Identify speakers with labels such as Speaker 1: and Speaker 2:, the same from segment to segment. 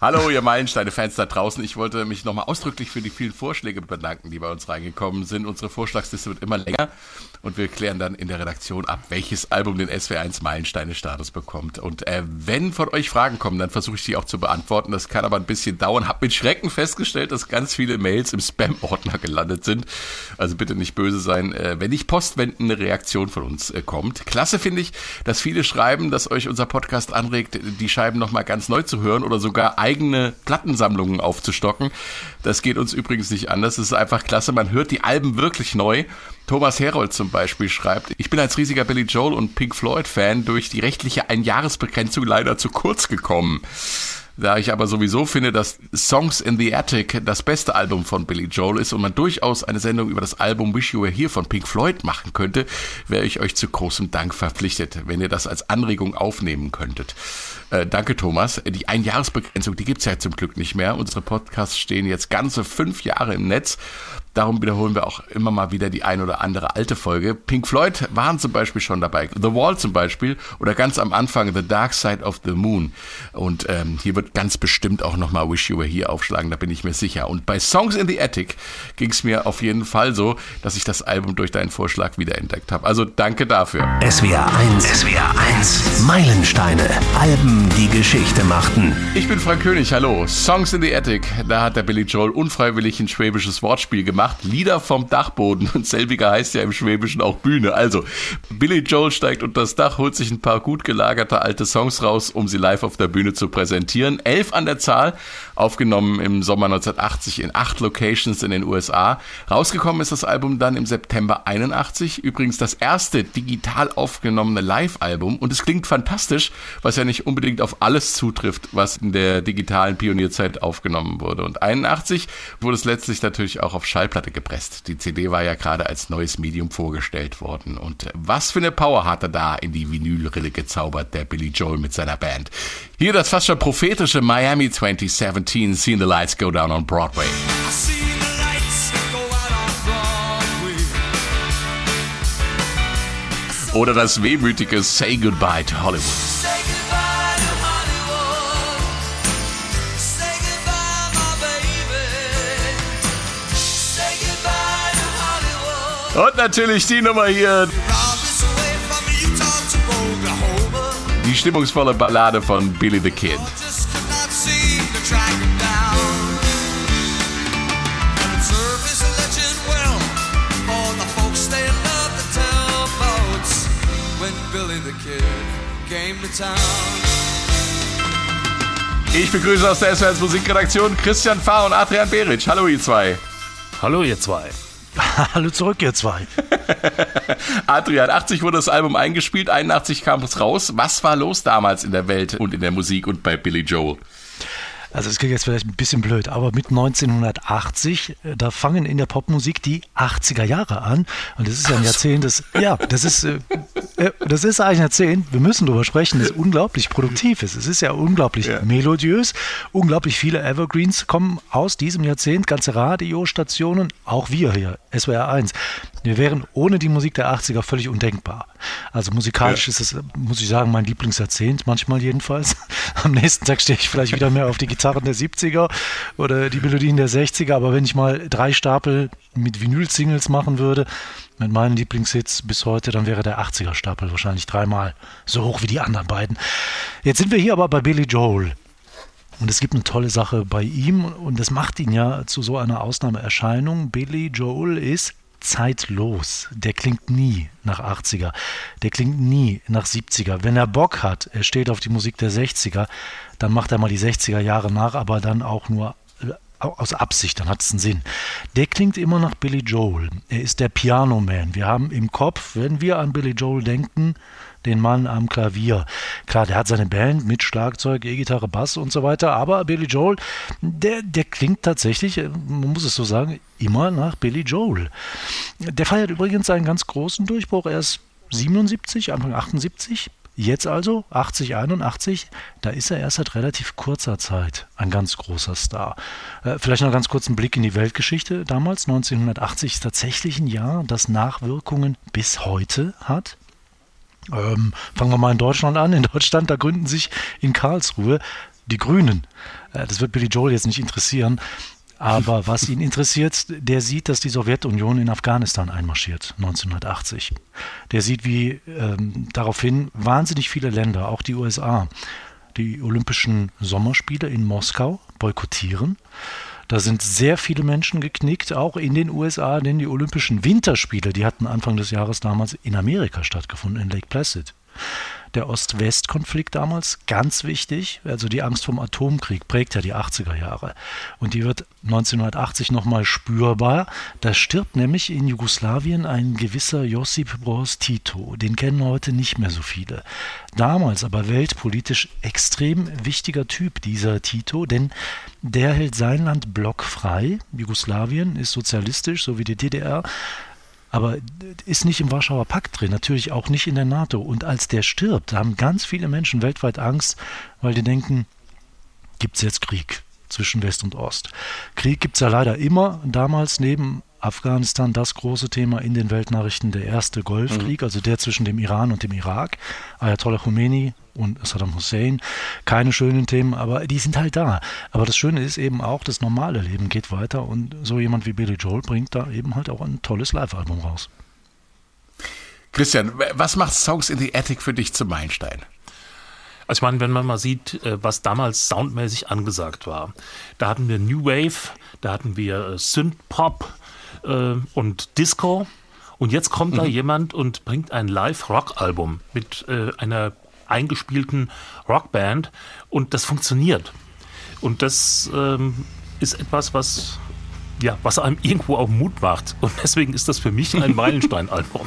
Speaker 1: Hallo, ihr Meilensteine-Fans da draußen. Ich wollte mich nochmal ausdrücklich für die vielen Vorschläge bedanken, die bei uns reingekommen sind. Unsere Vorschlagsliste wird immer länger und wir klären dann in der Redaktion ab, welches Album den SW1 Meilensteine-Status bekommt. Und äh, wenn von euch Fragen kommen, dann versuche ich die auch zu beantworten. Das kann aber ein bisschen dauern. Hab mit Schrecken festgestellt, dass ganz viele Mails im Spam-Ordner gelandet sind. Also bitte nicht böse sein, äh, wenn nicht postwendend eine Reaktion von uns äh, kommt. Klasse finde ich, dass viele schreiben, dass euch unser Podcast anregt, die Scheiben nochmal ganz neu zu hören oder sogar eigene Plattensammlungen aufzustocken. Das geht uns übrigens nicht anders. Es ist einfach klasse. Man hört die Alben wirklich neu. Thomas Herold zum Beispiel schreibt, ich bin als riesiger Billy Joel und Pink Floyd Fan durch die rechtliche Einjahresbegrenzung leider zu kurz gekommen. Da ich aber sowieso finde, dass Songs in the Attic das beste Album von Billy Joel ist und man durchaus eine Sendung über das Album Wish You Were Here von Pink Floyd machen könnte, wäre ich euch zu großem Dank verpflichtet, wenn ihr das als Anregung aufnehmen könntet. Äh, danke, Thomas. Die Einjahresbegrenzung, die gibt's ja zum Glück nicht mehr. Unsere Podcasts stehen jetzt ganze fünf Jahre im Netz Darum wiederholen wir auch immer mal wieder die ein oder andere alte Folge. Pink Floyd waren zum Beispiel schon dabei. The Wall zum Beispiel oder ganz am Anfang The Dark Side of the Moon. Und ähm, hier wird ganz bestimmt auch nochmal Wish You Were Here aufschlagen, da bin ich mir sicher. Und bei Songs in the Attic ging es mir auf jeden Fall so, dass ich das Album durch deinen Vorschlag wiederentdeckt habe. Also danke dafür.
Speaker 2: SWR 1, SWR 1, Meilensteine, Alben, die Geschichte machten.
Speaker 1: Ich bin Frank König, hallo. Songs in the Attic, da hat der Billy Joel unfreiwillig ein schwäbisches Wortspiel gemacht gemacht. Lieder vom Dachboden. Und selbiger heißt ja im Schwäbischen auch Bühne. Also, Billy Joel steigt unter das Dach, holt sich ein paar gut gelagerte alte Songs raus, um sie live auf der Bühne zu präsentieren. Elf an der Zahl, aufgenommen im Sommer 1980 in acht Locations in den USA. Rausgekommen ist das Album dann im September 81. Übrigens das erste digital aufgenommene Live-Album. Und es klingt fantastisch, was ja nicht unbedingt auf alles zutrifft, was in der digitalen Pionierzeit aufgenommen wurde. Und 81 wurde es letztlich natürlich auch auf Schallplatte gepresst. Die CD war ja gerade als neues Medium vorgestellt worden. Und was für eine Power hat er da in die Vinylrille gezaubert, der Billy Joel mit seiner Band. Hier das fast schon prophetische Miami 2017, Seen the Lights Go Down on Broadway. Oder das wehmütige Say Goodbye to Hollywood. Und natürlich die Nummer hier. Die stimmungsvolle Ballade von Billy the Kid. Ich begrüße aus der SWS Musikredaktion Christian Fahr und Adrian Beric. Hallo ihr zwei.
Speaker 3: Hallo ihr zwei.
Speaker 4: Hallo zurück, ihr zwei.
Speaker 1: Adrian, 80 wurde das Album eingespielt, 81 kam es raus. Was war los damals in der Welt und in der Musik und bei Billy Joel?
Speaker 4: Also es klingt jetzt vielleicht ein bisschen blöd, aber mit 1980, äh, da fangen in der Popmusik die 80er Jahre an. Und das ist ja ein Jahrzehnt, das, ja, das ist, äh, äh, das ist eigentlich ein Jahrzehnt, wir müssen darüber sprechen, das unglaublich produktiv ist. Es ist ja unglaublich ja. melodiös, unglaublich viele Evergreens kommen aus diesem Jahrzehnt, ganze Radiostationen, auch wir hier, SWR 1. Wir wären ohne die Musik der 80er völlig undenkbar. Also musikalisch ja. ist es, muss ich sagen, mein Lieblingsjahrzehnt, manchmal jedenfalls. Am nächsten Tag stehe ich vielleicht wieder mehr auf die Gitarren der 70er oder die Melodien der 60er, aber wenn ich mal drei Stapel mit Vinyl-Singles machen würde, mit meinen Lieblingshits bis heute, dann wäre der 80er-Stapel wahrscheinlich dreimal so hoch wie die anderen beiden. Jetzt sind wir hier aber bei Billy Joel. Und es gibt eine tolle Sache bei ihm und das macht ihn ja zu so einer Ausnahmeerscheinung. Billy Joel ist zeitlos. Der klingt nie nach 80er. Der klingt nie nach 70er. Wenn er Bock hat, er steht auf die Musik der 60er, dann macht er mal die 60er Jahre nach, aber dann auch nur äh, aus Absicht, dann hat es einen Sinn. Der klingt immer nach Billy Joel. Er ist der Piano Man. Wir haben im Kopf, wenn wir an Billy Joel denken, den Mann am Klavier. Klar, der hat seine Band mit Schlagzeug, E-Gitarre, Bass und so weiter, aber Billy Joel, der, der klingt tatsächlich, äh, man muss es so sagen, immer nach Billy Joel. Der feiert übrigens einen ganz großen Durchbruch. Er ist 77, Anfang 78. Jetzt also, 80, 81, da ist er erst seit relativ kurzer Zeit ein ganz großer Star. Äh, vielleicht noch ganz kurz einen Blick in die Weltgeschichte. Damals, 1980, ist tatsächlich ein Jahr, das Nachwirkungen bis heute hat. Ähm, fangen wir mal in Deutschland an. In Deutschland, da gründen sich in Karlsruhe die Grünen. Äh, das wird Billy Joel jetzt nicht interessieren. Aber was ihn interessiert, der sieht, dass die Sowjetunion in Afghanistan einmarschiert, 1980. Der sieht, wie ähm, daraufhin wahnsinnig viele Länder, auch die USA, die Olympischen Sommerspiele in Moskau boykottieren. Da sind sehr viele Menschen geknickt, auch in den USA, denn die Olympischen Winterspiele, die hatten Anfang des Jahres damals in Amerika stattgefunden, in Lake Placid der Ost-West-Konflikt damals, ganz wichtig. Also die Angst vom Atomkrieg prägt ja die 80er Jahre. Und die wird 1980 nochmal spürbar. Da stirbt nämlich in Jugoslawien ein gewisser Josip Broz Tito. Den kennen heute nicht mehr so viele. Damals aber weltpolitisch extrem wichtiger Typ, dieser Tito, denn der hält sein Land blockfrei. Jugoslawien ist sozialistisch, so wie die DDR aber ist nicht im Warschauer Pakt drin, natürlich auch nicht in der NATO. Und als der stirbt, haben ganz viele Menschen weltweit Angst, weil die denken, gibt es jetzt Krieg zwischen West und Ost. Krieg gibt es ja leider immer. Damals neben Afghanistan das große Thema in den Weltnachrichten, der erste Golfkrieg, mhm. also der zwischen dem Iran und dem Irak. Ayatollah Khomeini und Saddam Hussein. Keine schönen Themen, aber die sind halt da. Aber das Schöne ist eben auch, das normale Leben geht weiter und so jemand wie Billy Joel bringt da eben halt auch ein tolles Live-Album raus.
Speaker 1: Christian, was macht Songs in the Attic für dich zum Meilenstein?
Speaker 3: Also ich meine, wenn man mal sieht, äh, was damals soundmäßig angesagt war. Da hatten wir New Wave, da hatten wir äh, Synth-Pop äh, und Disco. Und jetzt kommt mhm. da jemand und bringt ein Live-Rock-Album mit einer eingespielten Rockband und das funktioniert. Und das ähm, ist etwas, was, ja, was einem irgendwo auch Mut macht. Und deswegen ist das für mich ein Meilenstein-Album.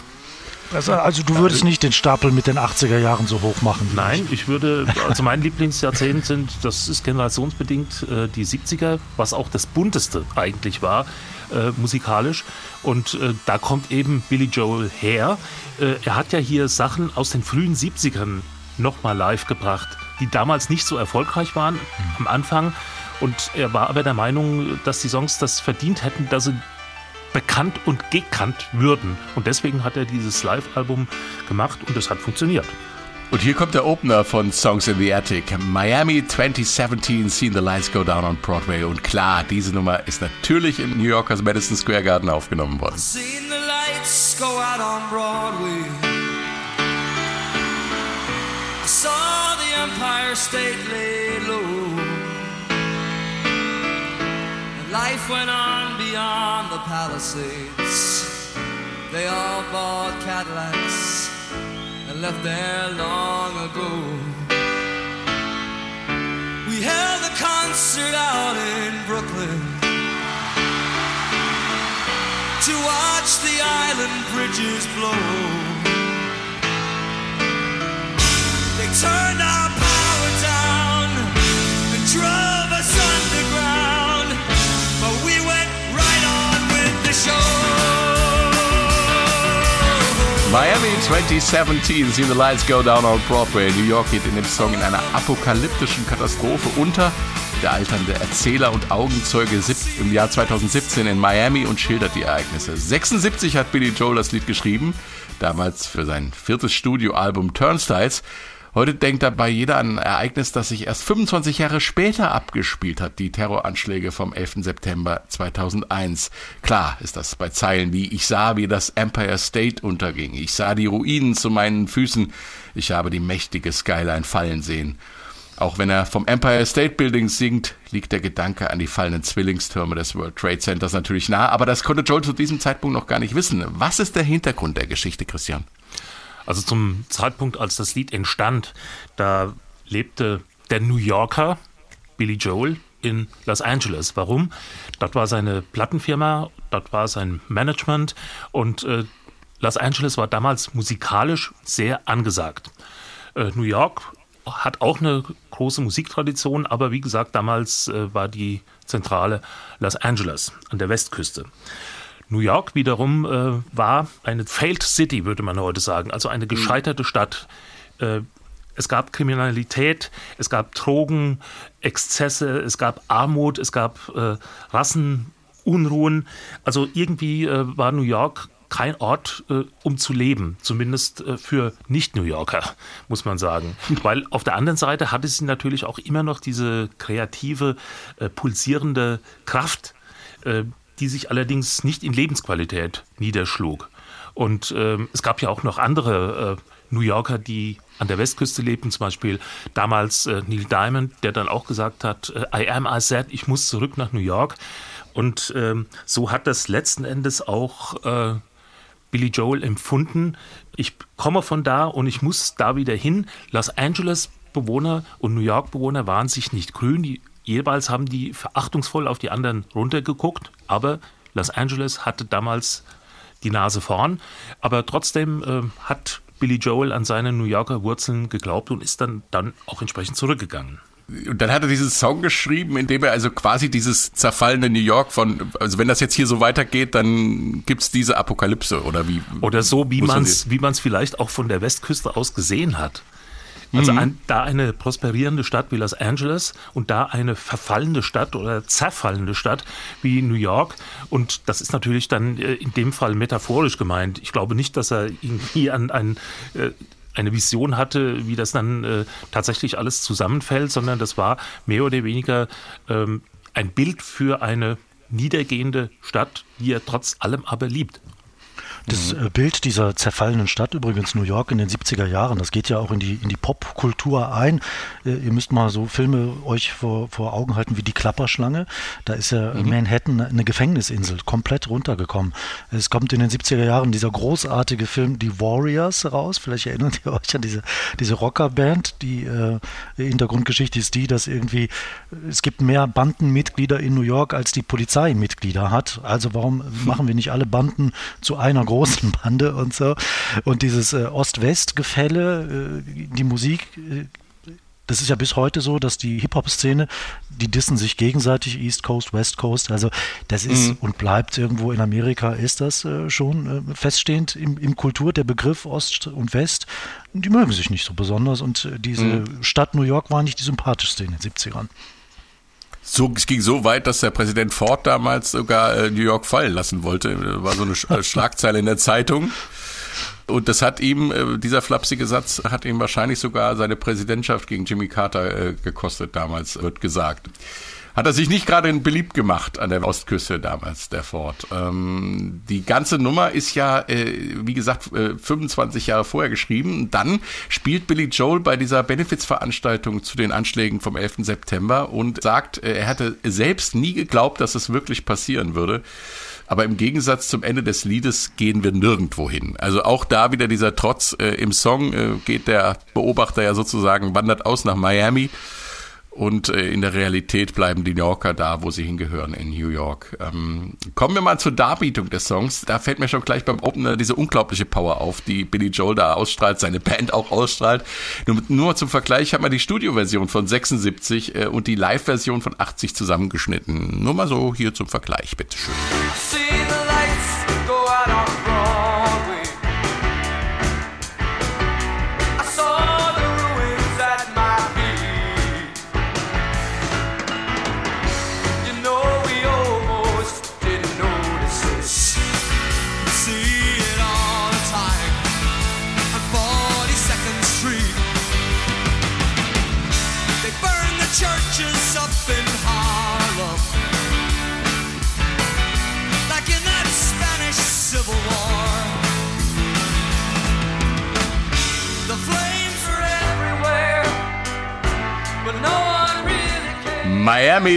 Speaker 4: Also, also, du würdest nicht den Stapel mit den 80er Jahren so hoch machen?
Speaker 3: Nein, ich würde, also mein Lieblingsjahrzehnt sind, das ist generationsbedingt äh, die 70er, was auch das bunteste eigentlich war, äh, musikalisch. Und äh, da kommt eben Billy Joel her. Er hat ja hier Sachen aus den frühen 70ern nochmal live gebracht, die damals nicht so erfolgreich waren am Anfang. Und er war aber der Meinung, dass die Songs das verdient hätten, dass sie bekannt und gekannt würden. Und deswegen hat er dieses Live-Album gemacht und es hat funktioniert.
Speaker 1: Und hier kommt der Opener von Songs in the Attic. Miami 2017, Seen the Lights Go Down on Broadway. Und klar, diese Nummer ist natürlich im New Yorkers Madison Square Garden aufgenommen worden. Seen the lights go out on Broadway. saw the Empire State lay low. And life went on beyond the Palisades. They all bought Cadillacs and left there long ago. We held a concert out in Brooklyn to watch the island bridges blow. 2017, See the Lights Go Down on Broadway. New York geht in dem Song in einer apokalyptischen Katastrophe unter. Der alternde Erzähler und Augenzeuge im Jahr 2017 in Miami und schildert die Ereignisse. 76 hat Billy Joel das Lied geschrieben, damals für sein viertes Studioalbum Turnstiles. Heute denkt dabei jeder an ein Ereignis, das sich erst 25 Jahre später abgespielt hat, die Terroranschläge vom 11. September 2001. Klar ist das bei Zeilen wie Ich sah, wie das Empire State unterging. Ich sah die Ruinen zu meinen Füßen. Ich habe die mächtige Skyline fallen sehen. Auch wenn er vom Empire State Building singt, liegt der Gedanke an die fallenden Zwillingstürme des World Trade Centers natürlich nah, aber das konnte Joel zu diesem Zeitpunkt noch gar nicht wissen. Was ist der Hintergrund der Geschichte, Christian?
Speaker 3: Also zum Zeitpunkt, als das Lied entstand, da lebte der New Yorker Billy Joel in Los Angeles. Warum? Dort war seine Plattenfirma, dort war sein Management und äh, Los Angeles war damals musikalisch sehr angesagt. Äh, New York hat auch eine große Musiktradition, aber wie gesagt, damals äh, war die Zentrale Los Angeles an der Westküste. New York wiederum äh, war eine failed city, würde man heute sagen, also eine gescheiterte Stadt. Äh, es gab Kriminalität, es gab Drogen, Exzesse, es gab Armut, es gab äh, Rassenunruhen. Also irgendwie äh, war New York kein Ort, äh, um zu leben, zumindest äh, für Nicht-New Yorker, muss man sagen. Weil auf der anderen Seite hatte sie natürlich auch immer noch diese kreative, äh, pulsierende Kraft, äh, die sich allerdings nicht in Lebensqualität niederschlug. Und ähm, es gab ja auch noch andere äh, New Yorker, die an der Westküste lebten, zum Beispiel damals äh, Neil Diamond, der dann auch gesagt hat, äh, I am I said, ich muss zurück nach New York. Und ähm, so hat das letzten Endes auch äh, Billy Joel empfunden. Ich komme von da und ich muss da wieder hin. Los Angeles Bewohner und New York Bewohner waren sich nicht grün. Die, jeweils haben die verachtungsvoll auf die anderen runtergeguckt. Aber Los Angeles hatte damals die Nase vorn. Aber trotzdem äh, hat Billy Joel an seine New Yorker Wurzeln geglaubt und ist dann, dann auch entsprechend zurückgegangen.
Speaker 1: Und dann hat er diesen Song geschrieben, in dem er also quasi dieses zerfallene New York von, also wenn das jetzt hier so weitergeht, dann gibt es diese Apokalypse oder wie?
Speaker 3: Oder so, wie man es wie man's vielleicht auch von der Westküste aus gesehen hat. Also mhm. ein, da eine prosperierende Stadt wie Los Angeles und da eine verfallende Stadt oder zerfallende Stadt wie New York. Und das ist natürlich dann äh, in dem Fall metaphorisch gemeint. Ich glaube nicht, dass er irgendwie an ein äh, eine Vision hatte, wie das dann äh, tatsächlich alles zusammenfällt, sondern das war mehr oder weniger ähm, ein Bild für eine niedergehende Stadt, die er trotz allem aber liebt.
Speaker 4: Das mhm. Bild dieser zerfallenen Stadt, übrigens New York in den 70er Jahren, das geht ja auch in die, in die Popkultur ein. Äh, ihr müsst mal so Filme euch vor, vor Augen halten wie Die Klapperschlange. Da ist ja mhm. Manhattan eine Gefängnisinsel, komplett runtergekommen. Es kommt in den 70er Jahren dieser großartige Film Die Warriors raus. Vielleicht erinnert ihr euch an diese, diese Rockerband. Die äh, Hintergrundgeschichte ist die, dass irgendwie es gibt mehr Bandenmitglieder in New York, als die Polizei Mitglieder hat. Also warum machen wir nicht alle Banden zu einer großen Bande und so. Und dieses äh, Ost-West-Gefälle, äh, die Musik, äh, das ist ja bis heute so, dass die Hip-Hop-Szene, die dissen sich gegenseitig, East Coast, West Coast. Also das ist mhm. und bleibt irgendwo in Amerika, ist das äh, schon äh, feststehend im, im, Kultur, der Begriff Ost und West. Die mögen sich nicht so besonders und äh, diese mhm. Stadt New York war nicht die sympathischste in den 70ern.
Speaker 1: So, es ging so weit, dass der Präsident Ford damals sogar äh, New York fallen lassen wollte. War so eine Sch Schlagzeile in der Zeitung. Und das hat ihm, äh, dieser flapsige Satz, hat ihm wahrscheinlich sogar seine Präsidentschaft gegen Jimmy Carter äh, gekostet damals, wird gesagt hat er sich nicht gerade beliebt gemacht an der Ostküste damals, der Ford. Ähm, die ganze Nummer ist ja, äh, wie gesagt, äh, 25 Jahre vorher geschrieben. Dann spielt Billy Joel bei dieser Benefizveranstaltung zu den Anschlägen vom 11. September und sagt, äh, er hätte selbst nie geglaubt, dass es wirklich passieren würde. Aber im Gegensatz zum Ende des Liedes gehen wir nirgendwo hin. Also auch da wieder dieser Trotz. Äh, Im Song äh, geht der Beobachter ja sozusagen, wandert aus nach Miami und äh, in der Realität bleiben die New Yorker da, wo sie hingehören, in New York. Ähm, kommen wir mal zur Darbietung des Songs. Da fällt mir schon gleich beim Opener diese unglaubliche Power auf, die Billy Joel da ausstrahlt, seine Band auch ausstrahlt. Nur, nur zum Vergleich hat man die Studioversion von 76 äh, und die Live-Version von 80 zusammengeschnitten. Nur mal so hier zum Vergleich, bitteschön. Miami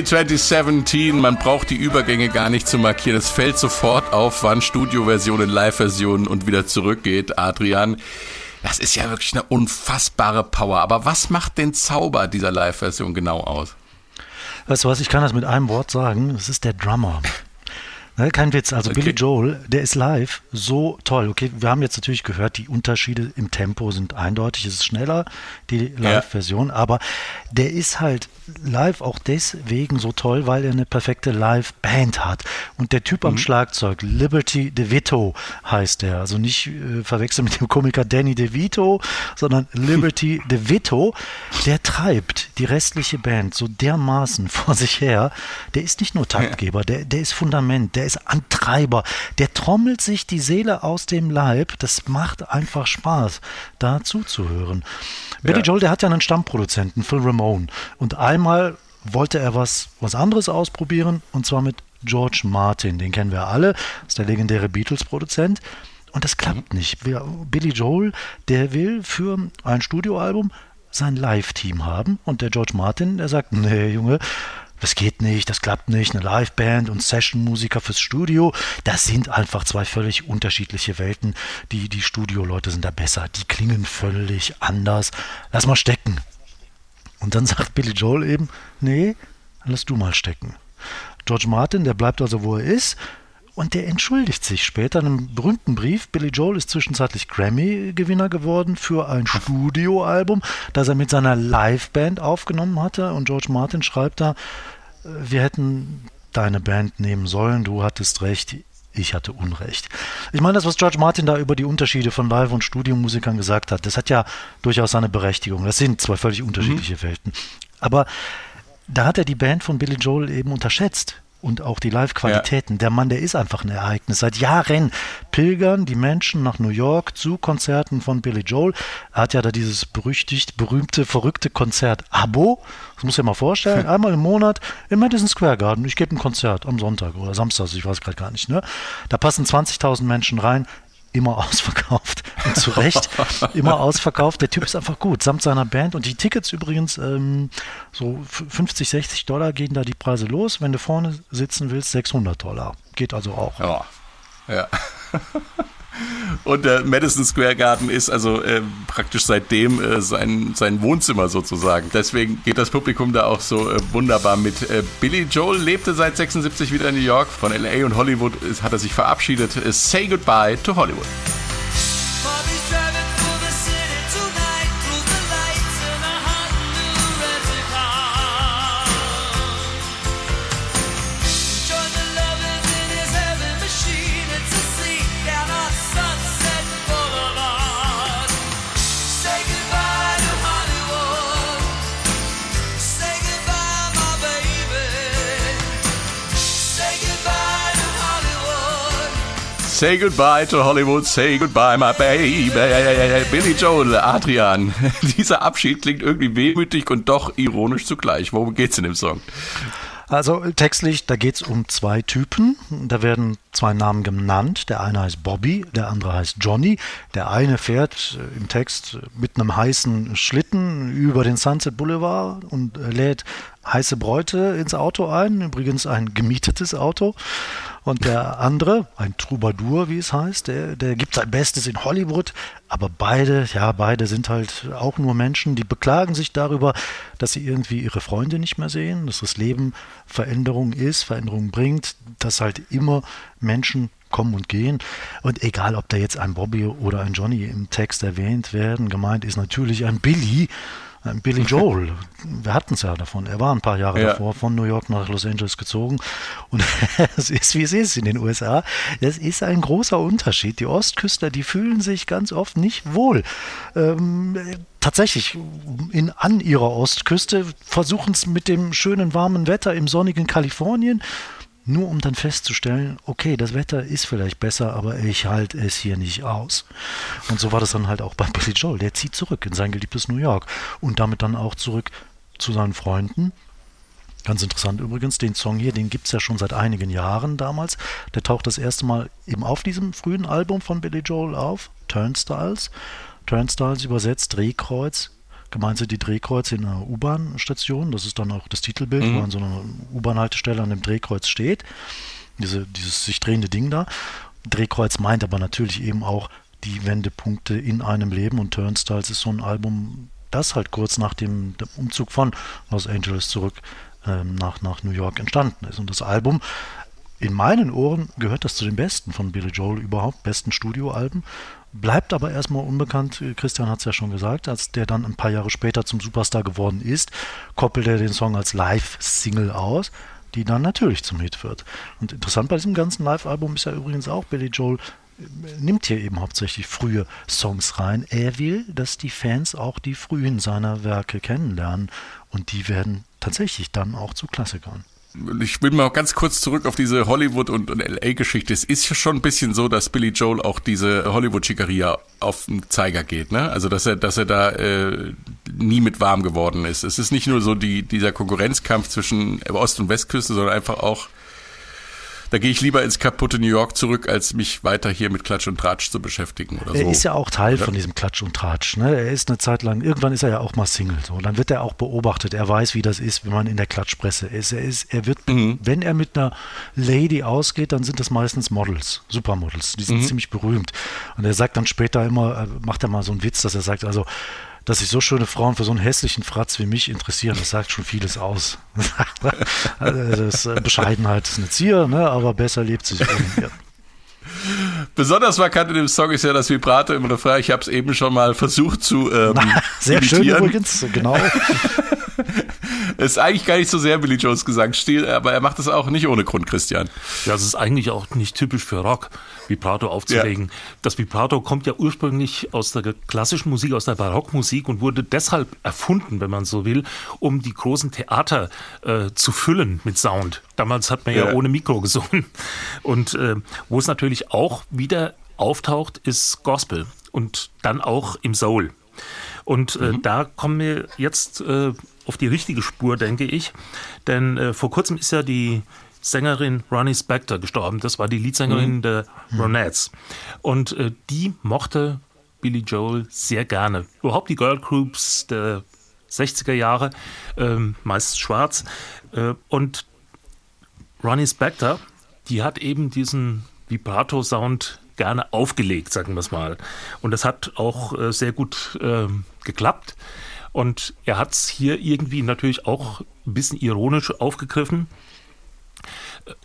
Speaker 1: 2017, man braucht die Übergänge gar nicht zu markieren. Es fällt sofort auf, wann Studioversion in Live-Version und wieder zurückgeht. Adrian, das ist ja wirklich eine unfassbare Power. Aber was macht den Zauber dieser Live-Version genau aus?
Speaker 4: Weißt du was, ich kann das mit einem Wort sagen. Das ist der Drummer. Ne, kein Witz. Also okay. Billy Joel, der ist live so toll. Okay, wir haben jetzt natürlich gehört, die Unterschiede im Tempo sind eindeutig. Es ist schneller, die Live-Version, ja. aber der ist halt live auch deswegen so toll, weil er eine perfekte Live-Band hat. Und der Typ mhm. am Schlagzeug, Liberty DeVito heißt der. Also nicht äh, verwechseln mit dem Komiker Danny DeVito, sondern Liberty DeVito. Der treibt die restliche Band so dermaßen vor sich her. Der ist nicht nur Taktgeber, der, der ist Fundament. Der der ist Antreiber, der trommelt sich die Seele aus dem Leib. Das macht einfach Spaß, da zuzuhören. Ja. Billy Joel, der hat ja einen Stammproduzenten, Phil Ramone. Und einmal wollte er was, was anderes ausprobieren, und zwar mit George Martin. Den kennen wir alle, ist der legendäre Beatles-Produzent. Und das klappt mhm. nicht. Billy Joel, der will für ein Studioalbum sein Live-Team haben. Und der George Martin, der sagt, nee, Junge, das geht nicht, das klappt nicht, eine Liveband und Session-Musiker fürs Studio, das sind einfach zwei völlig unterschiedliche Welten. Die, die Studio-Leute sind da besser, die klingen völlig anders. Lass mal stecken. Und dann sagt Billy Joel eben, nee, lass du mal stecken. George Martin, der bleibt also, wo er ist, und der entschuldigt sich später in einem berühmten Brief. Billy Joel ist zwischenzeitlich Grammy-Gewinner geworden für ein Studioalbum, das er mit seiner Liveband aufgenommen hatte. Und George Martin schreibt da, wir hätten deine Band nehmen sollen, du hattest recht, ich hatte Unrecht. Ich meine, das, was George Martin da über die Unterschiede von Live- und Studiomusikern gesagt hat, das hat ja durchaus seine Berechtigung. Das sind zwei völlig unterschiedliche mhm. Welten. Aber da hat er die Band von Billy Joel eben unterschätzt und auch die Live-Qualitäten. Ja. Der Mann, der ist einfach ein Ereignis. Seit Jahren pilgern die Menschen nach New York zu Konzerten von Billy Joel. Er hat ja da dieses berüchtigt, berühmte, verrückte Konzert Abo. Das muss ich mal vorstellen. Einmal im Monat im Madison Square Garden. Ich gebe ein Konzert am Sonntag oder Samstag, ich weiß gerade gar nicht. Ne? Da passen 20.000 Menschen rein immer ausverkauft. Und zu Recht immer ausverkauft. Der Typ ist einfach gut, samt seiner Band. Und die Tickets übrigens, ähm, so 50, 60 Dollar gehen da die Preise los. Wenn du vorne sitzen willst, 600 Dollar. Geht also auch.
Speaker 1: Ja. Ja. Und der Madison Square Garden ist also äh, praktisch seitdem äh, sein, sein Wohnzimmer sozusagen. Deswegen geht das Publikum da auch so äh, wunderbar mit. Äh, Billy Joel lebte seit 76 wieder in New York. Von LA und Hollywood hat er sich verabschiedet. Say goodbye to Hollywood. Say goodbye to Hollywood, say goodbye, my baby. Billy Joel, Adrian. Dieser Abschied klingt irgendwie wehmütig und doch ironisch zugleich. Worum geht's in dem Song?
Speaker 4: Also textlich, da geht es um zwei Typen. Da werden zwei Namen genannt. Der eine heißt Bobby, der andere heißt Johnny. Der eine fährt äh, im Text mit einem heißen Schlitten über den Sunset Boulevard und lädt heiße Bräute ins Auto ein. Übrigens ein gemietetes Auto. Und der andere, ein Troubadour, wie es heißt, der, der gibt sein Bestes in Hollywood. Aber beide, ja, beide sind halt auch nur Menschen, die beklagen sich darüber, dass sie irgendwie ihre Freunde nicht mehr sehen, dass das Leben Veränderung ist, Veränderung bringt, dass halt immer Menschen kommen und gehen. Und egal, ob da jetzt ein Bobby oder ein Johnny im Text erwähnt werden, gemeint ist natürlich ein Billy. Billy Joel, wir hatten es ja davon. Er war ein paar Jahre ja. davor von New York nach Los Angeles gezogen. Und es ist, wie es ist in den USA. Das ist ein großer Unterschied. Die Ostküstler, die fühlen sich ganz oft nicht wohl. Ähm, tatsächlich in, an ihrer Ostküste versuchen es mit dem schönen warmen Wetter im sonnigen Kalifornien nur um dann festzustellen, okay, das Wetter ist vielleicht besser, aber ich halte es hier nicht aus. Und so war das dann halt auch bei Billy Joel. Der zieht zurück in sein geliebtes New York und damit dann auch zurück zu seinen Freunden. Ganz interessant übrigens, den Song hier, den gibt es ja schon seit einigen Jahren damals. Der taucht das erste Mal eben auf diesem frühen Album von Billy Joel auf, Turnstiles. Turnstiles übersetzt Drehkreuz, Gemeint sind die Drehkreuze in einer U-Bahn-Station. Das ist dann auch das Titelbild, mhm. wo an so einer U-Bahn-Haltestelle an dem Drehkreuz steht. Diese, dieses sich drehende Ding da. Drehkreuz meint aber natürlich eben auch die Wendepunkte in einem Leben und Turnstiles ist so ein Album, das halt kurz nach dem, dem Umzug von Los Angeles zurück ähm, nach, nach New York entstanden ist. Und das Album, in meinen Ohren gehört das zu den besten von Billy Joel überhaupt, besten Studioalben bleibt aber erstmal unbekannt. Christian hat es ja schon gesagt, als der dann ein paar Jahre später zum Superstar geworden ist, koppelt er den Song als Live-Single aus, die dann natürlich zum Hit wird. Und interessant bei diesem ganzen Live-Album ist ja übrigens auch, Billy Joel äh, nimmt hier eben hauptsächlich frühe Songs rein. Er will, dass die Fans auch die frühen seiner Werke kennenlernen und die werden tatsächlich dann auch zu Klassikern.
Speaker 1: Ich will mal ganz kurz zurück auf diese Hollywood- und, und LA-Geschichte. Es ist ja schon ein bisschen so, dass Billy Joel auch diese Hollywood-Schickeria auf den Zeiger geht, ne? Also dass er, dass er da äh, nie mit warm geworden ist. Es ist nicht nur so die, dieser Konkurrenzkampf zwischen Ost- und Westküste, sondern einfach auch da gehe ich lieber ins kaputte New York zurück, als mich weiter hier mit Klatsch und Tratsch zu beschäftigen oder
Speaker 4: er
Speaker 1: so.
Speaker 4: ist ja auch Teil von diesem Klatsch und Tratsch. Ne? Er ist eine Zeit lang, irgendwann ist er ja auch mal Single. So. Dann wird er auch beobachtet. Er weiß, wie das ist, wenn man in der Klatschpresse ist. Er, ist, er wird,
Speaker 1: Mhm.
Speaker 4: wenn er mit einer Lady ausgeht, dann sind das meistens Models, Supermodels. Die sind
Speaker 1: Mhm.
Speaker 4: ziemlich berühmt. Und er sagt dann später immer, äh, macht er mal so einen Witz, dass er sagt, also, dass sich so schöne Frauen für so einen hässlichen Fratz wie mich interessieren, das sagt schon vieles aus. also das äh, Bescheidenheit ist eine Zier, ne? aber besser lebt sie sich ohne.
Speaker 1: Besonders markant in dem Song ist ja das Vibrato im Refrain. Ich habe es eben schon mal versucht zu ähm,
Speaker 4: Sehr schön
Speaker 1: imitieren.
Speaker 4: übrigens, genau.
Speaker 1: Ist eigentlich gar nicht so sehr Billy Joels Gesangsstil, aber er macht es auch nicht ohne Grund, Christian.
Speaker 3: Ja, es ist eigentlich auch nicht typisch für Rock, Vibrato aufzulegen. Das Vibrato kommt ja ursprünglich aus der klassischen Musik, aus der Barockmusik und wurde deshalb erfunden, wenn man so will, um die großen Theater äh, zu füllen mit Sound. Damals hat man ja,
Speaker 1: Ja.
Speaker 3: ohne Mikro gesungen. Und äh, wo es natürlich auch wieder auftaucht, ist Gospel und dann auch im Soul. Und äh, da kommen wir jetzt äh, auf die richtige Spur, denke ich. Denn äh, vor kurzem ist ja die Sängerin Ronnie Spector gestorben. Das war die Leadsängerin der Ronettes. Und äh, die mochte Billy Joel sehr gerne. Überhaupt die Girl Groups der 60er Jahre, ähm, meist schwarz. Äh, und Ronnie Spector, die hat eben diesen Vibrato-Sound gerne aufgelegt, sagen wir es mal. Und das hat auch äh, sehr gut ähm, geklappt. Und er hat es hier irgendwie natürlich auch ein bisschen ironisch aufgegriffen.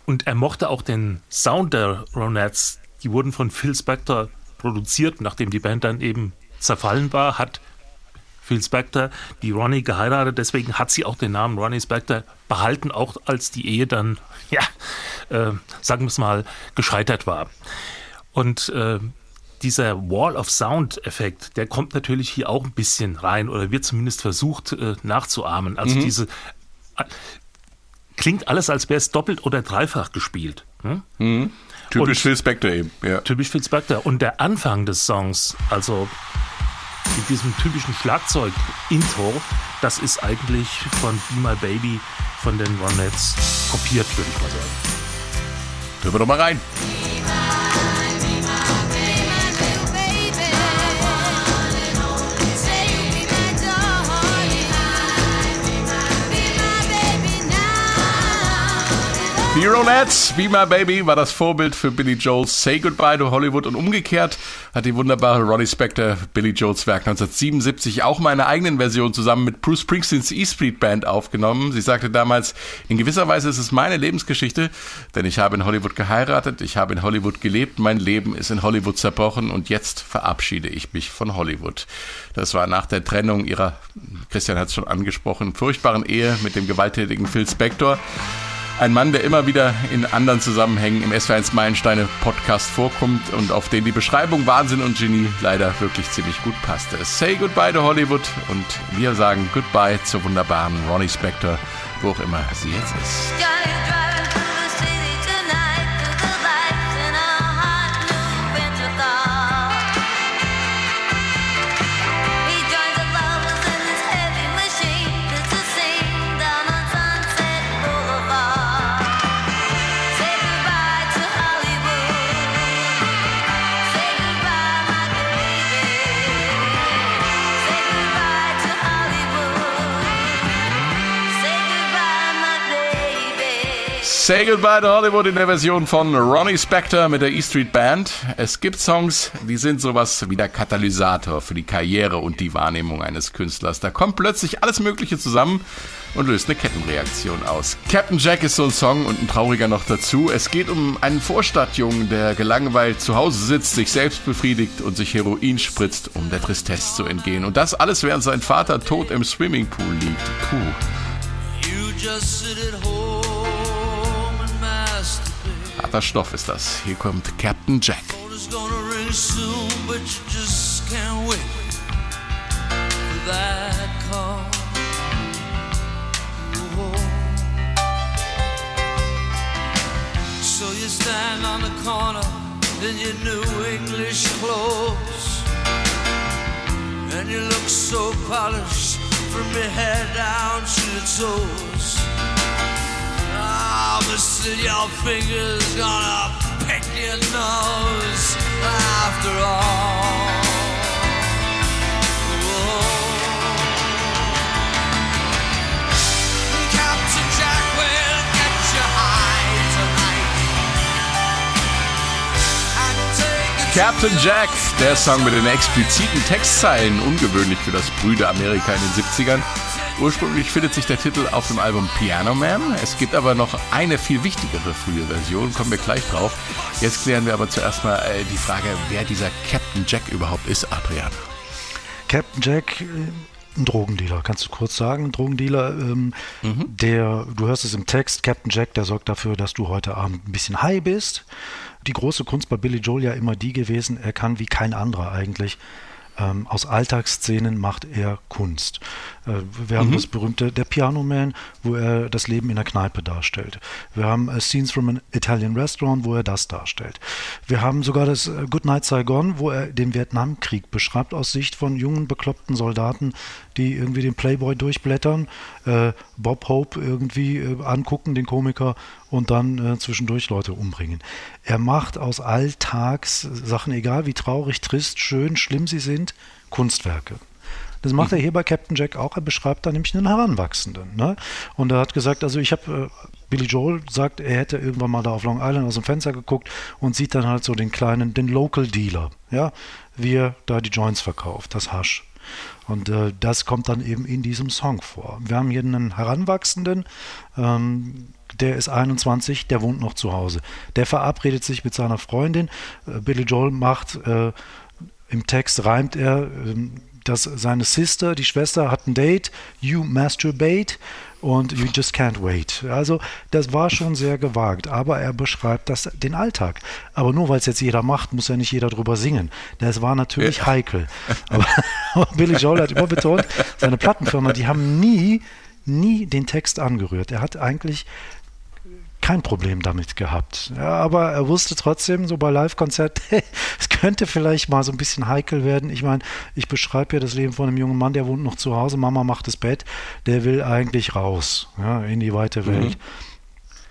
Speaker 3: Und er mochte auch den Sound der Ronettes. Die wurden von Phil Spector produziert, nachdem die Band dann eben zerfallen war, hat Phil Spector die Ronnie geheiratet. Deswegen hat sie auch den Namen Ronnie Spector behalten, auch als die Ehe dann, ja, äh, sagen wir es mal, gescheitert war. Und äh, dieser Wall of Sound-Effekt, der kommt natürlich hier auch ein bisschen rein oder wird zumindest versucht äh, nachzuahmen. Also diese äh, klingt alles, als wäre es doppelt oder dreifach gespielt. Hm?
Speaker 1: Typisch
Speaker 3: Und-
Speaker 1: Phil Spector eben. Ja.
Speaker 3: Typisch Phil Spector. Und der Anfang des Songs, also mit diesem typischen Schlagzeug-Intro, das ist eigentlich von Be My Baby von den Ronettes kopiert, würde ich mal sagen.
Speaker 1: Hören wir doch mal rein. Die Ronettes, Be My Baby, war das Vorbild für Billy Joels Say Goodbye to Hollywood und umgekehrt hat die wunderbare Ronnie Spector Billy Joels Werk 1977 auch meine eigenen Version zusammen mit Bruce Springsteens E Street Band aufgenommen. Sie sagte damals, in gewisser Weise ist es meine Lebensgeschichte, denn ich habe in Hollywood geheiratet, ich habe in Hollywood gelebt, mein Leben ist in Hollywood zerbrochen und jetzt verabschiede ich mich von Hollywood. Das war nach der Trennung ihrer, Christian hat es schon angesprochen, furchtbaren Ehe mit dem gewalttätigen Phil Spector. Ein Mann, der immer wieder in anderen Zusammenhängen im SW1 Meilensteine Podcast vorkommt und auf den die Beschreibung Wahnsinn und Genie leider wirklich ziemlich gut passte. Say goodbye to Hollywood und wir sagen goodbye zur wunderbaren Ronnie Spector, wo auch immer sie jetzt ist. Say Goodbye to Hollywood in der Version von Ronnie Spector mit der E Street Band. Es gibt Songs, die sind sowas wie der Katalysator für die Karriere und die Wahrnehmung eines Künstlers. Da kommt plötzlich alles Mögliche zusammen und löst eine Kettenreaktion aus. Captain Jack ist so ein Song und ein trauriger noch dazu. Es geht um einen Vorstadtjungen, der gelangweilt zu Hause sitzt, sich selbst befriedigt und sich Heroin spritzt, um der Tristesse zu entgehen. Und das alles, während sein Vater tot im Swimmingpool liegt. Puh. Harter Stoff ist das. Hier kommt Captain Jack.
Speaker 5: So you stand on the corner in your new English clothes. And you look so polished from your head down to your toes. Ah, your fingers gonna pick your nose after all. Whoa. Captain Jack will get you high tonight. And take it to
Speaker 1: Captain
Speaker 5: your
Speaker 1: Jack, der Song mit den expliziten Textzeilen, ungewöhnlich für das Brüder Amerika in den 70ern. Ursprünglich findet sich der Titel auf dem Album Piano Man. Es gibt aber noch eine viel wichtigere frühe Version, kommen wir gleich drauf. Jetzt klären wir aber zuerst mal äh, die Frage, wer dieser Captain Jack überhaupt ist, Adrian.
Speaker 4: Captain Jack, äh, ein Drogendealer, kannst du kurz sagen? Ein Drogendealer, ähm, der, du hörst es im Text, Captain Jack, der sorgt dafür, dass du heute Abend ein bisschen high bist. Die große Kunst bei Billy Joel ja immer die gewesen, er kann wie kein anderer eigentlich. Ähm, aus Alltagsszenen macht er Kunst. Äh, wir haben das berühmte Der Piano Man, wo er das Leben in der Kneipe darstellt. Wir haben äh, Scenes from an Italian Restaurant, wo er das darstellt. Wir haben sogar das äh, Good Night Saigon, wo er den Vietnamkrieg beschreibt aus Sicht von jungen, bekloppten Soldaten, die irgendwie den Playboy durchblättern, äh, Bob Hope irgendwie äh, angucken, den Komiker, und dann äh, zwischendurch Leute umbringen. Er macht aus Alltagssachen, egal wie traurig, trist, schön, schlimm sie sind, Kunstwerke. Das macht er hier bei Captain Jack auch. Er beschreibt da nämlich einen Heranwachsenden. Ne? Und er hat gesagt, also ich habe, äh, Billy Joel sagt, er hätte irgendwann mal da auf Long Island aus dem Fenster geguckt und sieht dann halt so den kleinen, den Local Dealer, ja, wie er da die Joints verkauft, das Hasch. Und äh, das kommt dann eben in diesem Song vor. Wir haben hier einen Heranwachsenden, ähm, der ist 21, der wohnt noch zu Hause. Der verabredet sich mit seiner Freundin. Äh, Billy Joel macht äh, im Text reimt er, ähm, dass seine Sister, die Schwester, hat ein Date, you masturbate und you just can't wait. Also das war schon sehr gewagt, aber er beschreibt das den Alltag. Aber nur weil es jetzt jeder macht, muss ja nicht jeder drüber singen. Das war natürlich
Speaker 1: Ja.
Speaker 4: heikel. Aber, aber Billy Joel hat immer betont, seine Plattenfirma, die haben nie, nie den Text angerührt. Er hat eigentlich kein Problem damit gehabt. Ja, aber er wusste trotzdem, so bei Live-Konzerten, es könnte vielleicht mal so ein bisschen heikel werden. Ich meine, ich beschreibe ja das Leben von einem jungen Mann, der wohnt noch zu Hause, Mama macht das Bett, der will eigentlich raus, ja, in die weite Welt.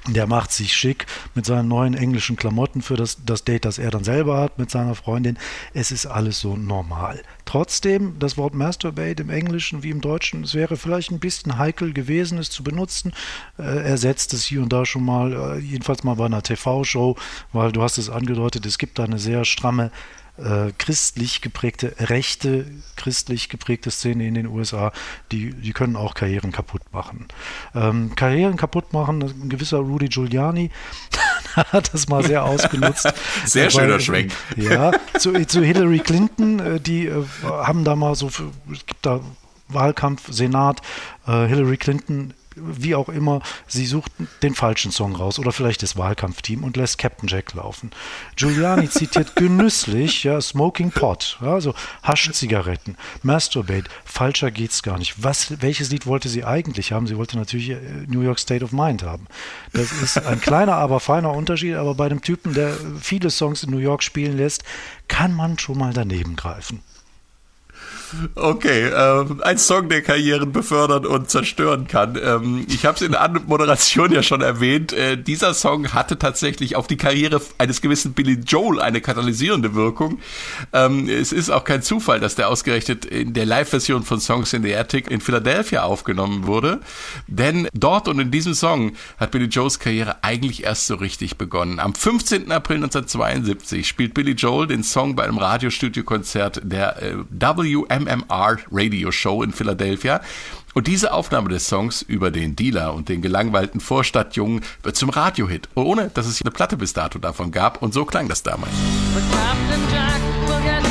Speaker 4: Der macht sich schick mit seinen neuen englischen Klamotten für das, das Date, das er dann selber hat mit seiner Freundin. Es ist alles so normal. Trotzdem, das Wort Masturbate im Englischen wie im Deutschen, es wäre vielleicht ein bisschen heikel gewesen, es zu benutzen. Äh, er setzt es hier und da schon mal, äh, jedenfalls mal bei einer TV-Show, weil du hast es angedeutet, es gibt da eine sehr stramme äh, christlich geprägte, rechte, christlich geprägte Szene in den USA, die, die können auch Karrieren kaputt machen. Ähm, Karrieren kaputt machen, ein gewisser Rudy Giuliani hat das mal sehr ausgenutzt.
Speaker 1: Sehr
Speaker 4: Weil,
Speaker 1: schöner Schwenk.
Speaker 4: Ja, zu, zu Hillary Clinton, äh, die äh, haben da mal so, es gibt da Wahlkampf, Senat, äh, Hillary Clinton wie auch immer, sie sucht den falschen Song raus oder vielleicht das Wahlkampfteam und lässt Captain Jack laufen. Giuliani zitiert genüsslich, ja, Smoking Pot, ja, also Haschzigaretten, Masturbate, falscher geht's gar nicht. Was, welches Lied wollte sie eigentlich haben? Sie wollte natürlich äh, New York State of Mind haben. Das ist ein kleiner, aber feiner Unterschied, aber bei dem Typen, der viele Songs in New York spielen lässt, kann man schon mal daneben greifen.
Speaker 1: Okay, ähm, ein Song, der Karrieren befördern und zerstören kann. Ähm, ich habe es in der Moderation ja schon erwähnt. Äh, dieser Song hatte tatsächlich auf die Karriere eines gewissen Billy Joel eine katalysierende Wirkung. Ähm, es ist auch kein Zufall, dass der ausgerechnet in der Live-Version von Songs in the Attic in Philadelphia aufgenommen wurde. Denn dort und in diesem Song hat Billy Joels Karriere eigentlich erst so richtig begonnen. Am 15. April 1972 spielt Billy Joel den Song bei einem Radiostudio-Konzert der äh, WMMR Radio Show in Philadelphia. Und diese Aufnahme des Songs über den Dealer und den gelangweilten Vorstadtjungen wird zum Radiohit, ohne dass es eine Platte bis dato davon gab. Und so klang das damals.
Speaker 6: But Captain Jack will get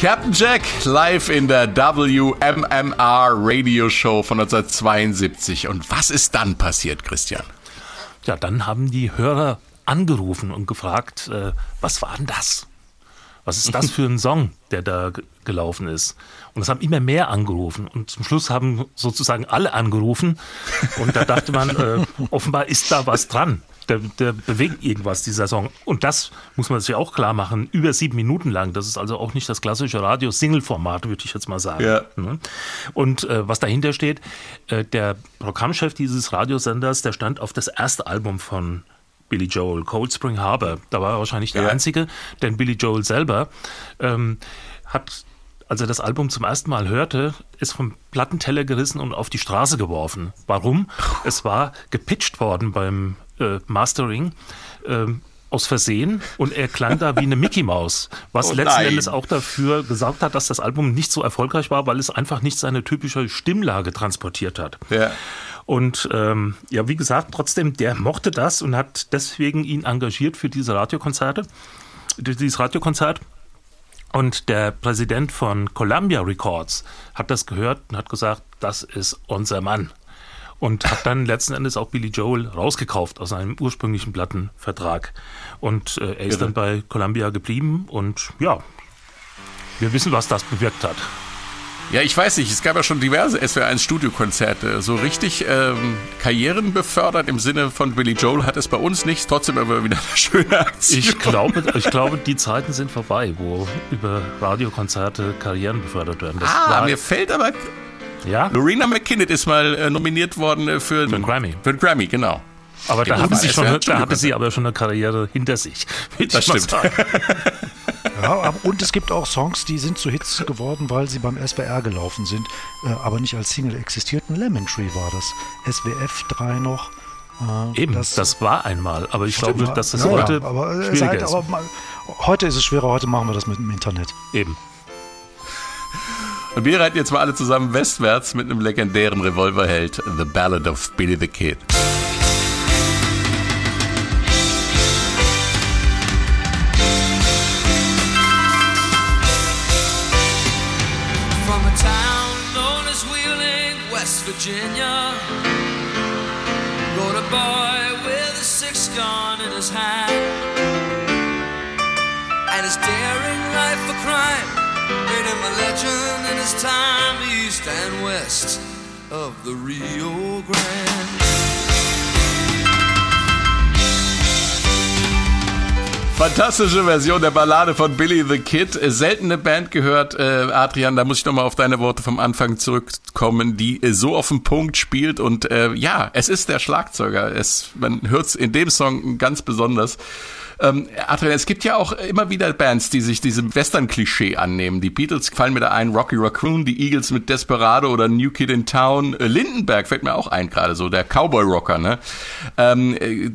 Speaker 6: Captain Jack
Speaker 1: live in der WMMR Radio Show von 1972. Und was ist dann passiert, Christian?
Speaker 3: Ja, dann haben die Hörer angerufen und gefragt, äh, was war denn das? Was ist das für ein Song, der da gelaufen ist? Und es haben immer mehr angerufen. Und zum Schluss haben sozusagen alle angerufen. Und da dachte man, äh, offenbar ist da was dran der, der bewegt irgendwas, dieser Song. Und das muss man sich auch klar machen, über sieben Minuten lang. Das ist also auch nicht das klassische Radio-Single-Format, würde ich jetzt mal sagen. Ja. Ne? Und äh, was dahinter steht, äh, der Programmchef dieses Radiosenders, der stand auf das erste Album von Billy Joel, Cold Spring Harbor. Da war er wahrscheinlich der ja. Einzige, denn Billy Joel selber ähm, hat als er das Album zum ersten Mal hörte, ist vom Plattenteller gerissen und auf die Straße geworfen. Warum? Es war gepitcht worden beim äh, Mastering. Ähm, aus Versehen und er klang da wie eine Mickey Maus, was oh letzten Endes auch dafür gesorgt hat, dass das Album nicht so erfolgreich war, weil es einfach nicht seine typische Stimmlage transportiert hat. Ja. Und ähm, ja, wie gesagt, trotzdem, der mochte das und hat deswegen ihn engagiert für diese Radiokonzerte, dieses Radiokonzert. Und der Präsident von Columbia Records hat das gehört und hat gesagt, das ist unser Mann und hat dann letzten Endes auch Billy Joel rausgekauft aus seinem ursprünglichen Plattenvertrag. Und äh, er ist ja. dann bei Columbia geblieben und ja, wir wissen, was das bewirkt hat.
Speaker 1: Ja, ich weiß nicht, es gab ja schon diverse SWR1-Studiokonzerte. So richtig ähm, Karrieren befördert im Sinne von Billy Joel hat es bei uns nicht. Trotzdem aber wieder eine schöne Aktion.
Speaker 3: Ich glaube, ich glaube, die Zeiten sind vorbei, wo über Radiokonzerte Karrieren befördert werden.
Speaker 1: Das ah, mir fällt aber ja? Lorena McKinnon ist mal äh, nominiert worden äh, für,
Speaker 3: für einen Grammy.
Speaker 1: Für einen Grammy, genau.
Speaker 3: Aber da, hatte sie, schon, da hatte sie aber schon eine Karriere hinter sich.
Speaker 1: Das stimmt.
Speaker 4: ja, und es gibt auch Songs, die sind zu Hits geworden, weil sie beim SWR gelaufen sind, äh, aber nicht als Single existierten. Lemon Tree war das. SWF 3 noch.
Speaker 3: Äh, Eben, das, das, war einmal, aber ich glaube, dass das ja, heute ja, aber, schwieriger halt, ist. Aber,
Speaker 4: heute ist es schwerer, heute machen wir das mit dem Internet.
Speaker 3: Eben.
Speaker 1: Und wir reiten jetzt mal alle zusammen westwärts mit einem legendären Revolverheld, The Ballad of Billy the Kid.
Speaker 5: Virginia, rode a boy with a six gun in his hand, and his daring life for crime made him a legend in his time east and west of the Rio Grande.
Speaker 1: Fantastische Version der Ballade von Billy the Kid. Seltene Band gehört, äh, Adrian, da muss ich nochmal auf deine Worte vom Anfang zurückkommen, die äh, so auf den Punkt spielt und äh, ja, es ist der Schlagzeuger. Es, man hört es in dem Song ganz besonders. Ähm, Adrian, es gibt ja auch immer wieder Bands, die sich diesem Western-Klischee annehmen. Die Beatles fallen mir da ein, Rocky Raccoon, die Eagles mit Desperado oder New Kid in Town. Äh, Lindenberg fällt mir auch ein gerade so, der Cowboy-Rocker, ne? Ähm, äh,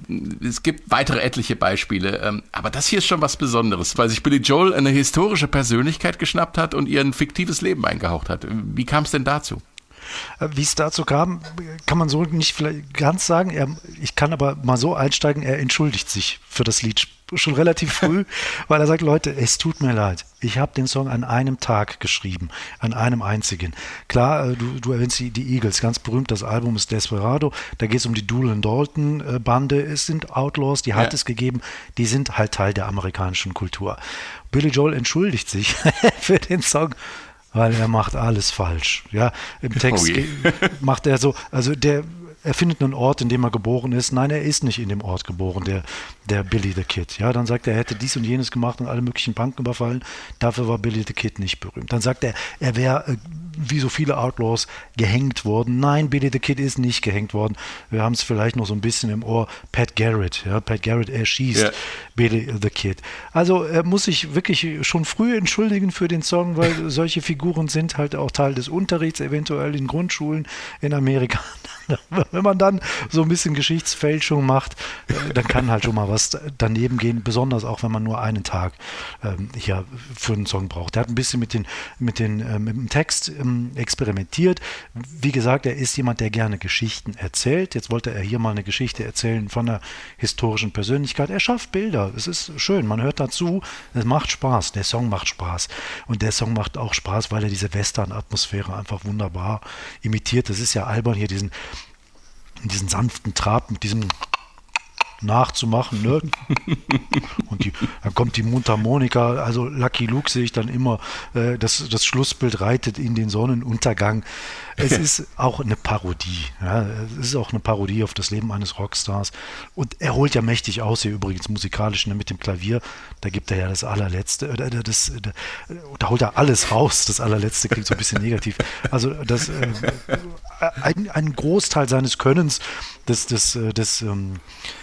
Speaker 1: es gibt weitere etliche Beispiele. Ähm, aber das hier ist schon was Besonderes, weil sich Billy Joel eine historische Persönlichkeit geschnappt hat und ihr ein fiktives Leben eingehaucht hat. Wie kam es denn dazu?
Speaker 4: Äh, wie es dazu kam, kann man so nicht vielleicht ganz sagen. Er, ich kann aber mal so einsteigen, er entschuldigt sich für das Lied schon relativ früh, weil er sagt, Leute, es tut mir leid. Ich habe den Song an einem Tag geschrieben, an einem einzigen. Klar, äh, du, du erwähnst die, die, Eagles, ganz berühmt, das Album ist Desperado, da geht es um die Doolin Dalton äh, Bande, es sind Outlaws, die hat ja. es gegeben, die sind halt Teil der amerikanischen Kultur. Billy Joel entschuldigt sich für den Song weil er macht alles falsch. Ja, im Text oh macht er so, also der er findet einen Ort, in dem er geboren ist. Nein, er ist nicht in dem Ort geboren, der, der Billy the Kid. Ja, dann sagt er, er hätte dies und jenes gemacht und alle möglichen Banken überfallen. Dafür war Billy the Kid nicht berühmt. Dann sagt er, er wäre äh, wie so viele Outlaws gehängt worden. Nein, Billy the Kid ist nicht gehängt worden. Wir haben es vielleicht noch so ein bisschen im Ohr. Pat Garrett, ja, Pat Garrett erschießt yeah. Billy the Kid. Also er muss sich wirklich schon früh entschuldigen für den Song, weil solche Figuren sind halt auch Teil des Unterrichts, eventuell in Grundschulen in Amerika. Wenn man dann so ein bisschen Geschichtsfälschung macht, äh, dann kann halt schon mal was daneben gehen, besonders auch wenn man nur einen Tag ähm, hier für einen Song braucht. Er hat ein bisschen mit, den, mit, den, äh, mit dem Text ähm, experimentiert. Wie gesagt, er ist jemand, der gerne Geschichten erzählt. Jetzt wollte er hier mal eine Geschichte erzählen von einer historischen Persönlichkeit. Er schafft Bilder. Es ist schön. Man hört dazu. Es macht Spaß. Der Song macht Spaß. Und der Song macht auch Spaß, weil er diese Western-Atmosphäre einfach wunderbar imitiert. Das ist ja albern hier diesen diesen sanften Trab mit diesem nachzumachen. Ne? Und die, dann kommt die Mundharmonika, also Lucky Luke sehe ich dann immer, äh, das, das Schlussbild reitet in den Sonnenuntergang. Es ist auch eine Parodie. Ja? Es ist auch eine Parodie auf das Leben eines Rockstars. Und er holt ja mächtig aus hier übrigens musikalisch ne, mit dem Klavier. Da gibt er ja das allerletzte, äh, das, äh, da holt er alles raus. Das allerletzte klingt so ein bisschen negativ. Also das, äh, ein, ein Großteil seines Könnens, des, des, äh, des ähm, äh,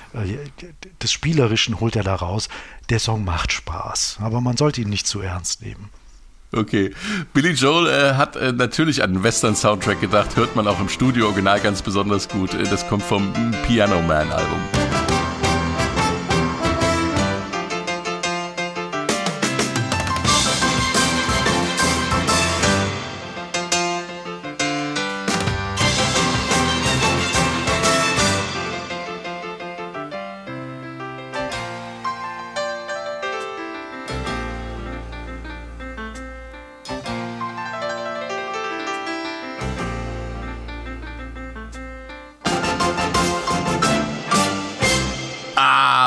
Speaker 4: des Spielerischen holt er da raus. Der Song macht Spaß, aber man sollte ihn nicht zu ernst nehmen.
Speaker 1: Okay. Billy Joel äh, hat äh, natürlich an den Western-Soundtrack gedacht, hört man auch im Studio-Original ganz besonders gut. Äh, das kommt vom Piano Man-Album.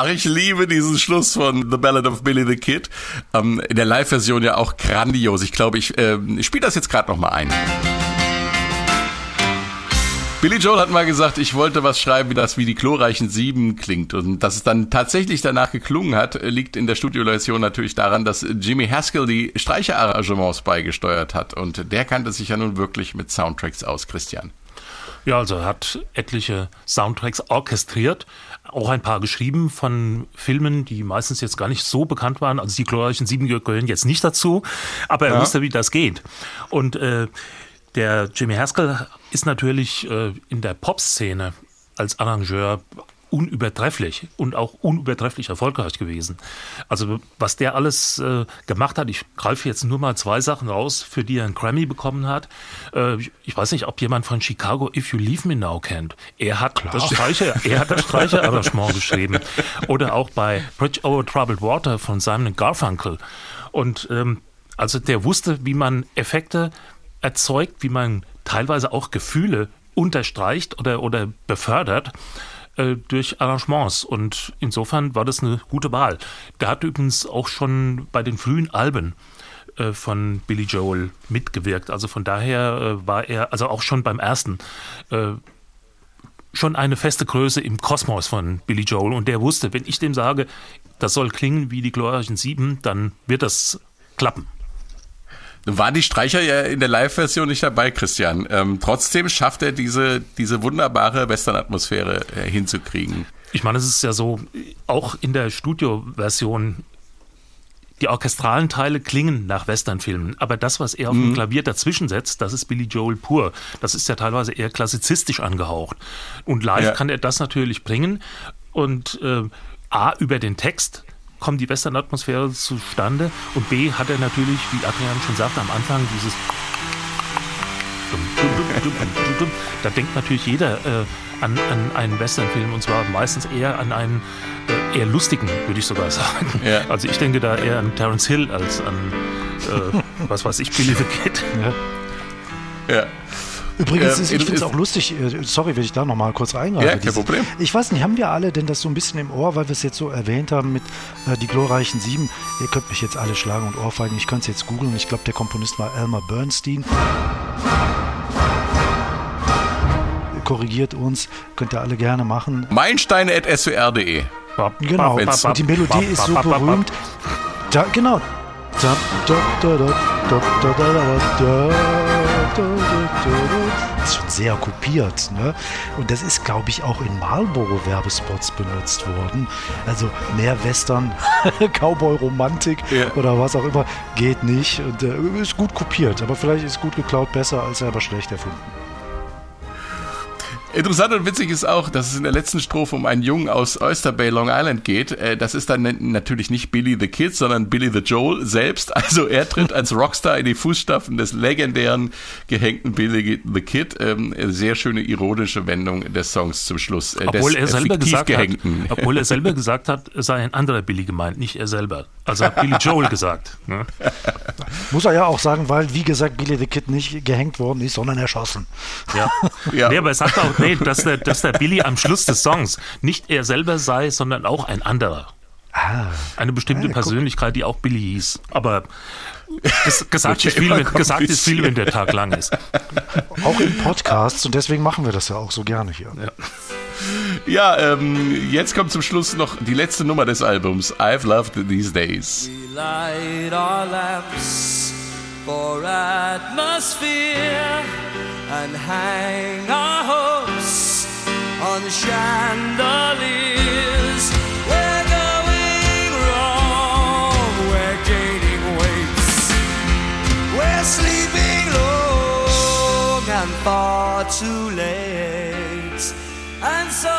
Speaker 1: Ich liebe diesen Schluss von The Ballad of Billy the Kid. Ähm, in der Live-Version ja auch grandios. Ich glaube, ich, äh, ich spiele das jetzt gerade noch mal ein. Billy Joel hat mal gesagt, ich wollte was schreiben, wie das wie die chlorreichen Sieben klingt. Und dass es dann tatsächlich danach geklungen hat, liegt in der Studioversion natürlich daran, dass Jimmy Haskell die Streicherarrangements beigesteuert hat. Und der kannte sich ja nun wirklich mit Soundtracks aus, Christian.
Speaker 3: Ja, also er hat etliche Soundtracks orchestriert, auch ein paar geschrieben von Filmen, die meistens jetzt gar nicht so bekannt waren. Also die glorreichen Sieben gehören jetzt nicht dazu, aber er ja. wusste, wie das geht. Und äh, der Jimmy Haskell ist natürlich äh, in der Pop-Szene als Arrangeur unübertrefflich und auch unübertrefflich erfolgreich gewesen. Also was der alles äh, gemacht hat, ich greife jetzt nur mal zwei Sachen raus, für die er einen Grammy bekommen hat. Äh, ich weiß nicht, ob jemand von Chicago If You Leave Me Now kennt. Er hat Klar. das Streicher, er hat das Streicherarrangement geschrieben. Oder auch bei Bridge Over Troubled Water von Simon Garfunkel. Und ähm, also der wusste, wie man Effekte erzeugt, wie man teilweise auch Gefühle unterstreicht oder, oder befördert. Äh, durch Arrangements. Und insofern war das eine gute Wahl. Der hat übrigens auch schon bei den frühen Alben äh, von Billy Joel mitgewirkt. Also von daher äh, war er, also auch schon beim ersten, schon eine feste Größe im Kosmos von Billy Joel. Und der wusste, wenn ich dem sage, das soll klingen wie die glorreichen Sieben, dann wird das klappen.
Speaker 1: Waren die Streicher ja in der Live-Version nicht dabei, Christian. Ähm, trotzdem schafft er diese, diese wunderbare Western-Atmosphäre äh, hinzukriegen.
Speaker 3: Ich meine, es ist ja so, auch in der Studio-Version, die orchestralen Teile klingen nach Western-Filmen, aber das, was er auf dem mhm. Klavier dazwischen setzt, das ist Billy Joel pur. Das ist ja teilweise eher klassizistisch angehaucht. Und live ja. kann er das natürlich bringen und äh, A, über den Text, kommt die Western-Atmosphäre zustande und B hat er natürlich, wie Adrian schon sagte, am Anfang dieses da denkt natürlich jeder äh, an, an einen Westernfilm und zwar meistens eher an einen äh, eher lustigen, würde ich sogar sagen. Ja. Also ich denke da eher an Terence Hill als an äh, was weiß ich, Billy the Kid.
Speaker 4: Ja. ja. Übrigens, ähm, ich finde es auch lustig, äh, sorry, wenn ich da nochmal kurz reingreife.
Speaker 1: Ja, kein Problem.
Speaker 4: Ich weiß nicht, haben wir alle denn das so ein bisschen im Ohr, weil wir es jetzt so erwähnt haben mit äh, die glorreichen Sieben? Ihr könnt mich jetzt alle schlagen und ohrfeigen. Ich könnte es jetzt googeln. Ich glaube, der Komponist war Elmer Bernstein. Korrigiert uns, könnt ihr alle gerne machen.
Speaker 1: Meilensteine.swr.de
Speaker 4: Genau, und die Melodie ist so berühmt. Da, genau. Da, da, da, da, da, da, da, da, das ist schon sehr kopiert. Ne? Und das ist, glaube ich, auch in Marlboro-Werbespots benutzt worden. Also mehr Western, Cowboy-Romantik ja. oder was auch immer geht nicht. Und äh, ist gut kopiert, aber vielleicht ist gut geklaut besser als selber schlecht erfunden.
Speaker 1: Interessant und witzig ist auch, dass es in der letzten Strophe um einen Jungen aus Oyster Bay, Long Island geht. Äh, Das ist dann natürlich nicht Billy the Kid, sondern Billy the Joel selbst. Also er tritt als Rockstar in die Fußstapfen des legendären gehängten Billy the Kid. Ähm, Sehr schöne ironische Wendung des Songs zum Schluss. äh,
Speaker 3: Obwohl
Speaker 1: des,
Speaker 3: er selber gesagt hat, obwohl er selber gesagt hat, es sei ein anderer Billy gemeint, nicht er selber. Also hat Billy Joel gesagt. Ne?
Speaker 4: Muss er ja auch sagen, weil, wie gesagt, Billy the Kid nicht gehängt worden ist, sondern erschossen.
Speaker 3: Ja.
Speaker 1: Ja.
Speaker 3: Nee, aber er sagt auch, nee, dass der, dass der Billy am Schluss des Songs nicht er selber sei, sondern auch ein anderer.
Speaker 4: Ah,
Speaker 3: Eine bestimmte
Speaker 4: Ja, guck.
Speaker 3: Persönlichkeit, die auch Billy hieß. Aber ges gesagt, ist
Speaker 1: ja
Speaker 3: viel, wenn, gesagt ist viel, wenn der Tag lang ist.
Speaker 4: auch in Podcasts und deswegen machen wir das ja auch so gerne hier.
Speaker 1: Ja, ähm, jetzt kommt zum Schluss noch die letzte Nummer des Albums, I've Loved These Days.
Speaker 5: We light our lamps for atmosphere and hang our hopes on chandeliers. We're going wrong, we're gaining weights. We're sleeping long and far too late. And so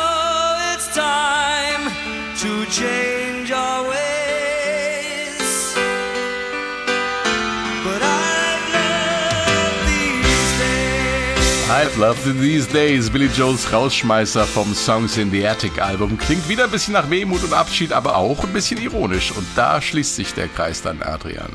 Speaker 5: it's time to change our ways. Days.
Speaker 1: I've Loved These Days, Billy Joels Rausschmeißer vom Songs in the Attic Album. Klingt wieder ein bisschen nach Wehmut und Abschied, aber auch ein bisschen ironisch. Und da schließt sich der Kreis dann, Adrian.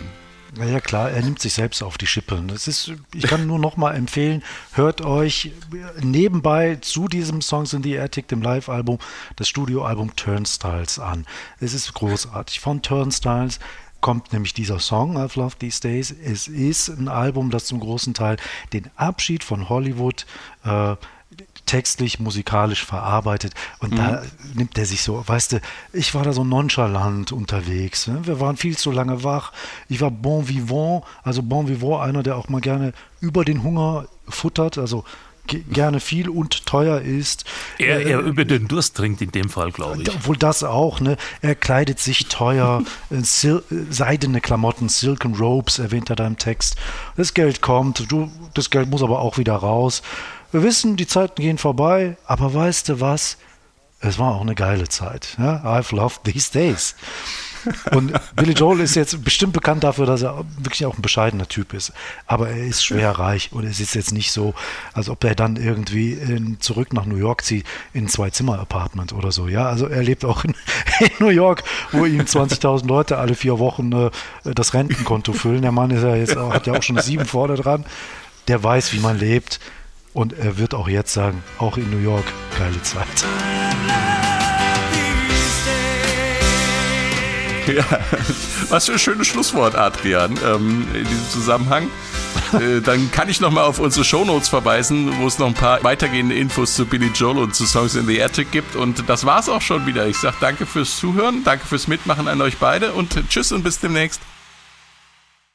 Speaker 4: Naja, klar, er nimmt sich selbst auf die Schippe. Das ist, ich kann nur noch mal empfehlen, hört euch nebenbei zu diesem Songs in the Attic, dem Live-Album, das Studioalbum Turnstiles an. Es ist großartig. Von Turnstiles kommt nämlich dieser Song, I've Loved These Days. Es ist ein Album, das zum großen Teil den Abschied von Hollywood äh, textlich, musikalisch verarbeitet. Und da nimmt er sich so, weißt du, ich war da so nonchalant unterwegs. Ne? Wir waren viel zu lange wach. Ich war bon vivant, also bon vivant, einer, der auch mal gerne über den Hunger futtert, also gerne viel und teuer isst.
Speaker 3: Er,
Speaker 4: Äh,
Speaker 3: er über den Durst trinkt in dem Fall, glaube ich.
Speaker 4: obwohl das auch, ne? Er kleidet sich teuer, äh, sil äh, seidene Klamotten, Silken Robes, erwähnt er da im Text. Das Geld kommt, du, das Geld muss aber auch wieder raus. Wir wissen, die Zeiten gehen vorbei, aber weißt du was? Es war auch eine geile Zeit. Ja? I've loved these days. Und Billy Joel ist jetzt bestimmt bekannt dafür, dass er wirklich auch ein bescheidener Typ ist. Aber er ist schwer reich und es ist jetzt nicht so, als ob er dann irgendwie in, zurück nach New York zieht in ein Zwei-Zimmer-Apartment oder so. Ja, also er lebt auch in, in New York, wo ihm 20.000 Leute alle vier Wochen äh, das Rentenkonto füllen. Der Mann ist ja jetzt, hat ja auch schon sieben vorne dran. Der weiß, wie man lebt. Und er wird auch jetzt sagen, auch in New York, geile Zeit.
Speaker 1: Ja, was für ein schönes Schlusswort, Adrian, ähm, in diesem Zusammenhang. äh, dann kann ich nochmal auf unsere Shownotes verweisen, wo es noch ein paar weitergehende Infos zu Billy Joel und zu Songs in the Attic gibt. Und das war's auch schon wieder. Ich sag danke fürs Zuhören, danke fürs Mitmachen an euch beide und tschüss und bis demnächst.